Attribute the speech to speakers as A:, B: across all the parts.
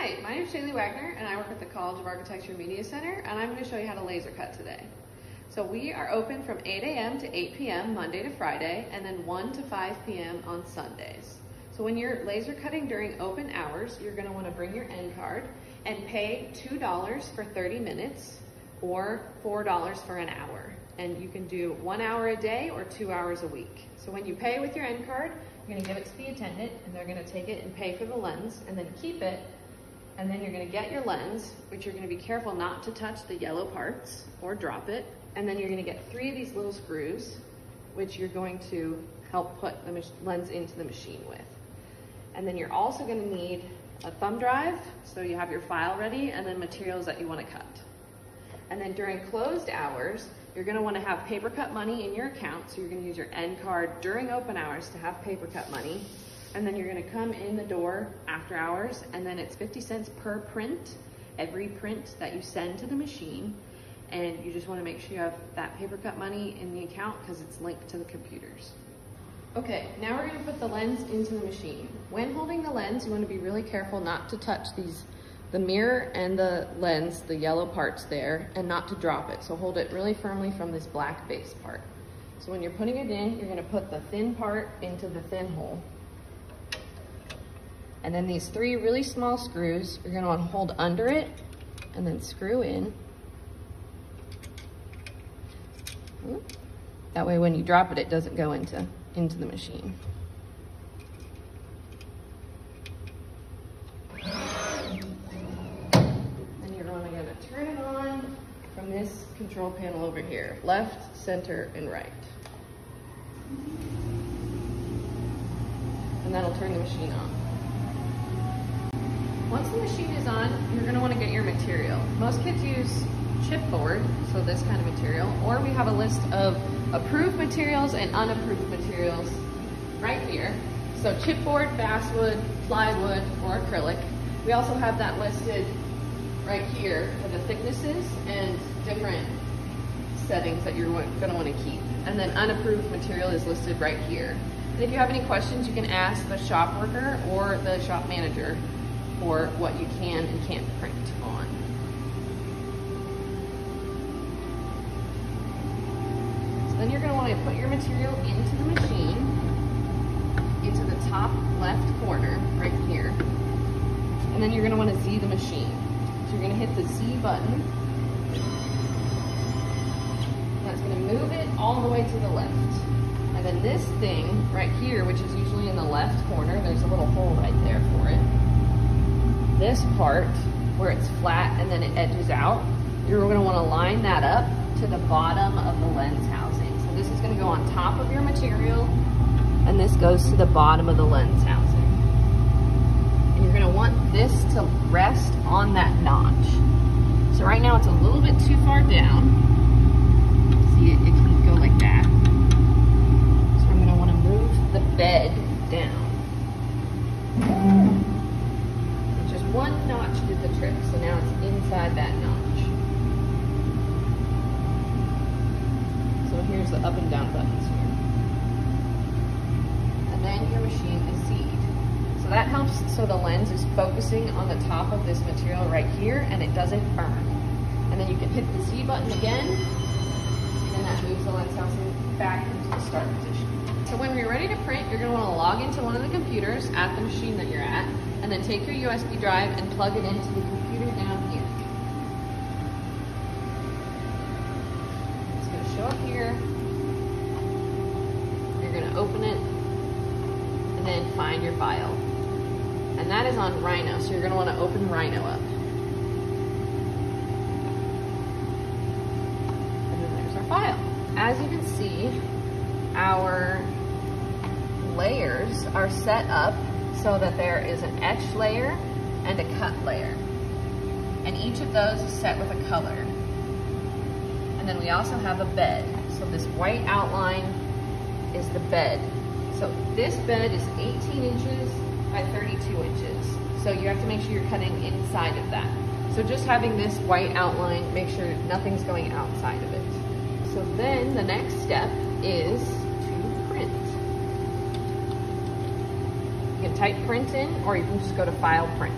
A: Hi, my name is Shaylee Wagner and I work at the College of Architecture Media Center and I'm going to show you how to laser cut today. So we are open from 8 a.m. to 8 p.m. Monday to Friday and then 1 to 5 p.m. on Sundays. So when you're laser cutting during open hours, you're going to want to bring your NCard and pay $2 for 30 minutes or $4 for an hour. And you can do one hour a day or two hours a week. So when you pay with your NCard, you're gonna give it to the attendant and they're gonna take it and pay for the lens and then keep it. And then you're gonna get your lens, which you're gonna be careful not to touch the yellow parts or drop it. And then you're gonna get three of these little screws, which you're going to help put the lens into the machine with. And then you're also gonna need a thumb drive, so you have your file ready, and then materials that you wanna cut. And then during closed hours, you're gonna wanna have PaperCut money in your account, so you're gonna use your NCard during open hours to have PaperCut money. And then you're gonna come in the door after hours, and then it's 50 cents per print, every print that you send to the machine. And you just wanna make sure you have that PaperCut money in the account because it's linked to the computers. Okay, now we're gonna put the lens into the machine. When holding the lens, you wanna be really careful not to touch these the mirror and the lens, the yellow parts there, and not to drop it. So hold it really firmly from this black base part. So when you're putting it in, you're gonna put the thin part into the thin hole. And then these three really small screws, you're gonna wanna hold under it and then screw in. That way when you drop it, it doesn't go into, into the machine. You're gonna turn it on from this control panel over here, left, center, and right. And that'll turn the machine on. Once the machine is on, you're gonna wanna get your material. Most kids use chipboard, so this kind of material, or we have a list of approved materials and unapproved materials right here. So chipboard, basswood, plywood, or acrylic. We also have that listed right here for the thicknesses and different settings that you're gonna wanna keep. And then unapproved material is listed right here. And if you have any questions, you can ask the shop worker or the shop manager for what you can and can't print on. So then you're gonna wanna put your material into the machine, into the top left corner, right here. And then you're gonna wanna Z the machine. So you're gonna hit the Z button. That's gonna move it all the way to the left. And then this thing right here, which is usually in the left corner, there's a little hole right there for it. This part, where it's flat and then it edges out, you're gonna wanna line that up to the bottom of the lens housing. So this is gonna go on top of your material, and this goes to the bottom of the lens housing And you're gonna want this to rest on that notch. So right now it's a little bit too far down. See, it, it can go like that. So I'm gonna wanna move the bed down. Just one so now it's inside that notch. So here's the up and down buttons here. And then your machine is seated that helps so the lens is focusing on the top of this material right here and it doesn't burn. And then you can hit the Z button again and that moves back into the start position. So when you're ready to print, you're gonna to want to log into one of the computers at the machine that you're at and then take your USB drive and plug it into the computer down here. It's gonna show up here. You're gonna open it and then find your file and that is on Rhino. So you're going to want to open Rhino up. And then there's our file. As you can see, our layers are set up so that there is an etch layer and a cut layer. And each of those is set with a color. And then we also have a bed. So this white outline is the bed. So this bed is 18 inches by 32 inches. So you have to make sure you're cutting inside of that. So just having this white outline, make sure nothing's going outside of it. So then the next step is to print. You can type print in or you can just go to file print.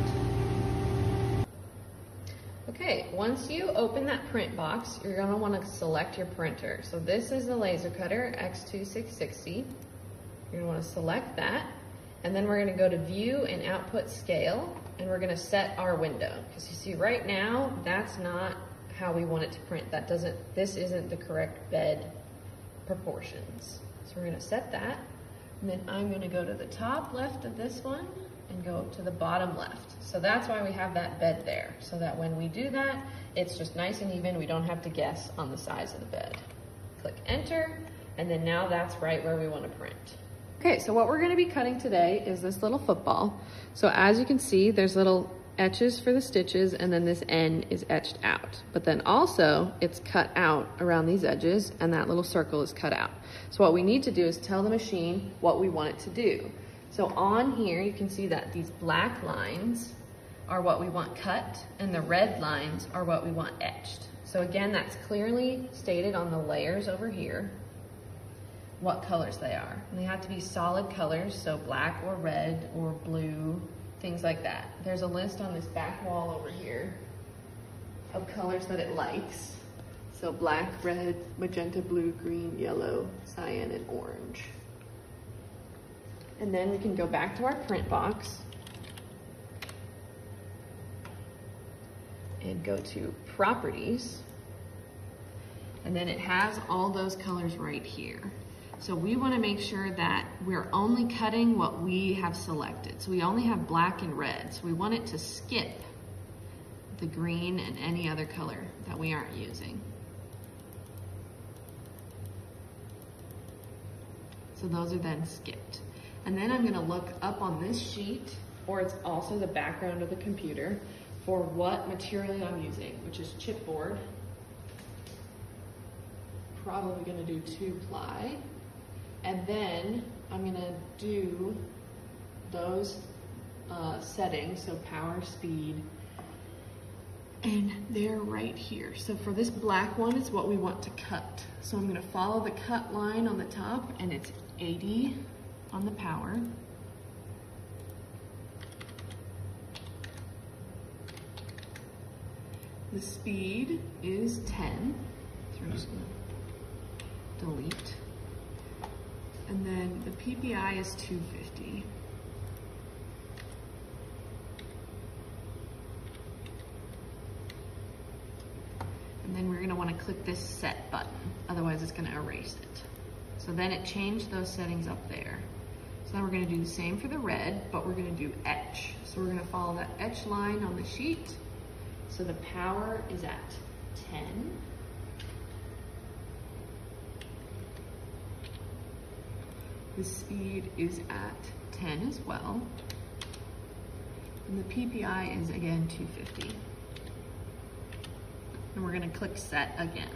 A: Okay, once you open that print box, you're gonna wanna select your printer. So this is the laser cutter X2660. You're gonna wanna select that, and then we're gonna go to view and output scale, and we're gonna set our window. Because you see right now, that's not how we want it to print. That doesn't, this isn't the correct bed proportions. So we're gonna set that, and then I'm gonna go to the top left of this one, and go to the bottom left. So that's why we have that bed there, so that when we do that, it's just nice and even. We don't have to guess on the size of the bed. Click enter, and then now that's right where we want to print. Okay, so what we're gonna be cutting today is this little football. So as you can see, there's little etches for the stitches and then this N is etched out. But then also it's cut out around these edges and that little circle is cut out. So what we need to do is tell the machine what we want it to do. So on here, you can see that these black lines are what we want cut and the red lines are what we want etched. So again, that's clearly stated on the layers over here, what colors they are. And they have to be solid colors, so black or red or blue, things like that. There's a list on this back wall over here of colors that it likes. So black, red, magenta, blue, green, yellow, cyan, and orange. And then we can go back to our print box and go to properties. And then it has all those colors right here. So we wanna make sure that we're only cutting what we have selected. So we only have black and red. So we want it to skip the green and any other color that we aren't using. So those are then skipped. And then I'm gonna look up on this sheet, or it's also the background of the computer, for what material I'm using, which is chipboard. Probably gonna do two ply. And then I'm gonna do those uh, settings, so power, speed, and they're right here. So for this black one, it's what we want to cut. So I'm gonna follow the cut line on the top and it's 80 on the power. The speed is 10. So we're just gonna delete. And then the PPI is 250. And then we're gonna wanna click this set button, otherwise it's gonna erase it. So then it changed those settings up there. So now we're gonna do the same for the red, but we're gonna do etch. So we're gonna follow that etch line on the sheet. So the power is at 10. The speed is at 10 as well. And the PPI is again 250. And we're gonna click set again.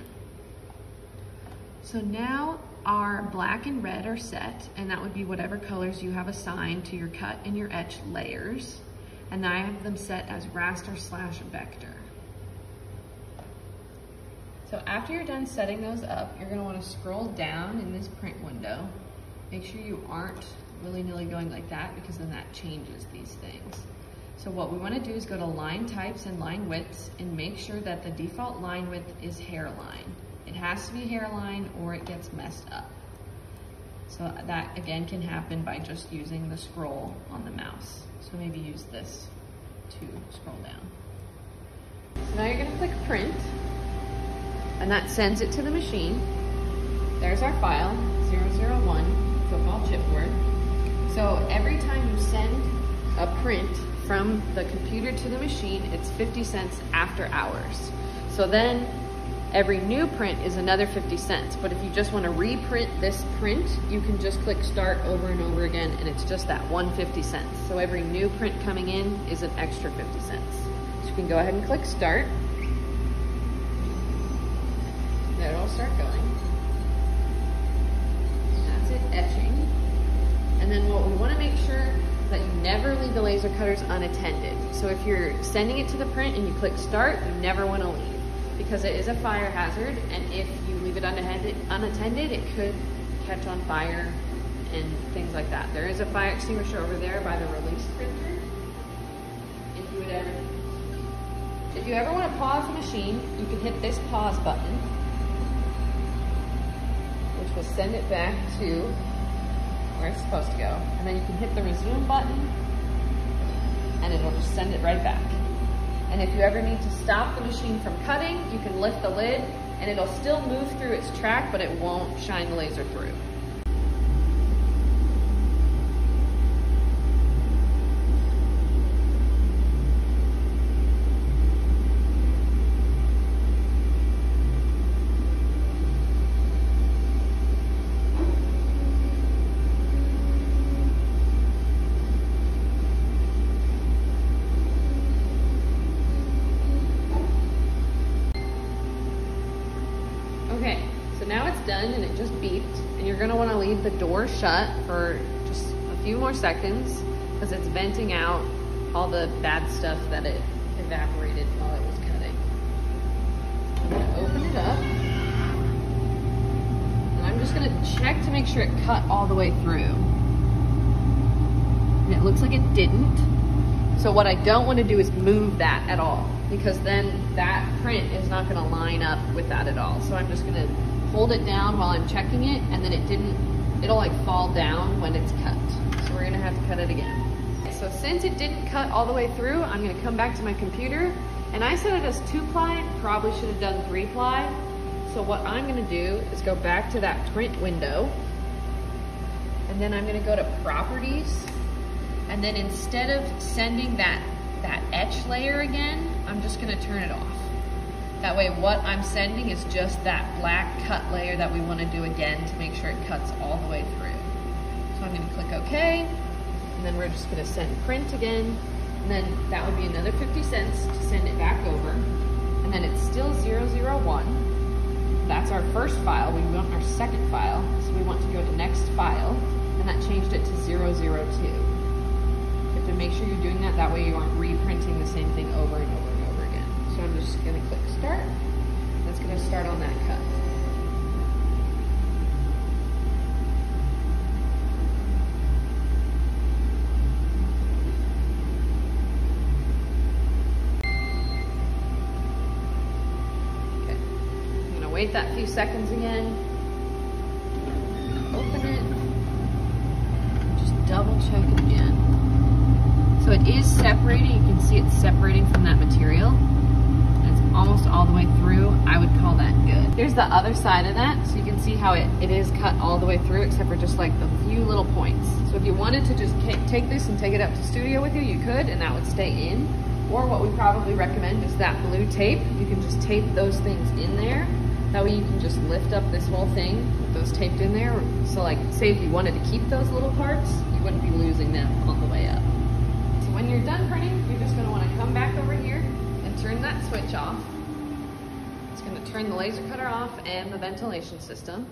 A: So now our black and red are set, and that would be whatever colors you have assigned to your cut and your etch layers. And I have them set as raster slash vector. So after you're done setting those up, you're gonna wanna scroll down in this print window. Make sure you aren't willy-nilly going like that because then that changes these things. So what we wanna do is go to line types and line widths and make sure that the default line width is hairline. It has to be hairline or it gets messed up. So that again can happen by just using the scroll on the mouse. So maybe use this to scroll down. So now you're gonna click print and that sends it to the machine. There's our file, 001, football chipboard. So every time you send a print from the computer to the machine, it's 50 cents after hours. So then Every new print is another 50 cents, but if you just wanna reprint this print, you can just click start over and over again and it's just that 150 cents. So every new print coming in is an extra 50 cents. So you can go ahead and click start. Then it'll start going. It etching. And then what we wanna make sure that you never leave the laser cutters unattended. So if you're sending it to the print and you click start, you never wanna leave because it is a fire hazard and if you leave it unattended, unattended it could catch on fire and things like that. There is a fire extinguisher over there by the release printer. If you would ever, if you ever want to pause the machine, you can hit this pause button, which send it back to where it's supposed to go. And then you can hit the resume button, and it'll just send it right back. And if you ever need to stop the machine from cutting, you can lift the lid, and it'll still move through its track, but it won't shine the laser through. Okay, so now it's done and it just beeped and you're gonna wanna leave the door shut for just a few more seconds because it's venting out all the bad stuff that it evaporated while it was cutting. I'm gonna open it up and I'm just gonna check to make sure it cut all the way through. And it looks like it didn't. So what I don't wanna do is move that at all because then that print is not gonna line up with that at all. So I'm just gonna hold it down while I'm checking it and then it didn't, it'll like fall down when it's cut. So we're gonna have to cut it again. So since it didn't cut all the way through, I'm gonna come back to my computer and I set it as two ply, probably should have done three ply. So what I'm gonna do is go back to that print window and then I'm gonna go to properties and then instead of sending that, that etch layer again, I'm just gonna turn it off. That way what I'm sending is just that black cut layer that we wanna do again to make sure it cuts all the way through. So I'm gonna click OK, and then we're just gonna send print again, and then that would be another 50 cents to send it back over. And then it's still 001. That's our first file. We want our second file, so we want to go to next file, and that changed it to 002. You have to make sure you're doing that, that way you aren't reprinting the same thing over and over. So I'm just gonna click start. That's gonna start on that cut. Okay. I'm gonna wait that few seconds again. Open it. Just double check it again. So it is separating, you can see it's separating from that material. Almost all the way through. I would call that good. Here's the other side of that. So you can see how it, it is cut all the way through except for just like the few little points. So if you wanted to just take this and take it up to studio with you, you could and that would stay in. Or what we probably recommend is that blue tape. You can just tape those things in there. That way you can just lift up this whole thing with those taped in there. So like say if you wanted to keep those little parts, you wouldn't be losing them on the way up. So when you're done printing, you're just gonna wanna come back over turn that switch off. It's gonna turn the laser cutter off and the ventilation system.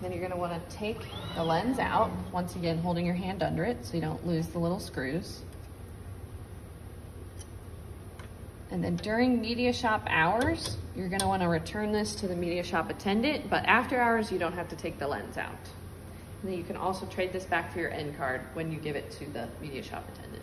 A: Then you're gonna wanna take the lens out, once again holding your hand under it so you don't lose the little screws. And then during media shop hours, you're gonna wanna return this to the media shop attendant, but after hours, you don't have to take the lens out. And then you can also trade this back for your NCard when you give it to the media shop attendant.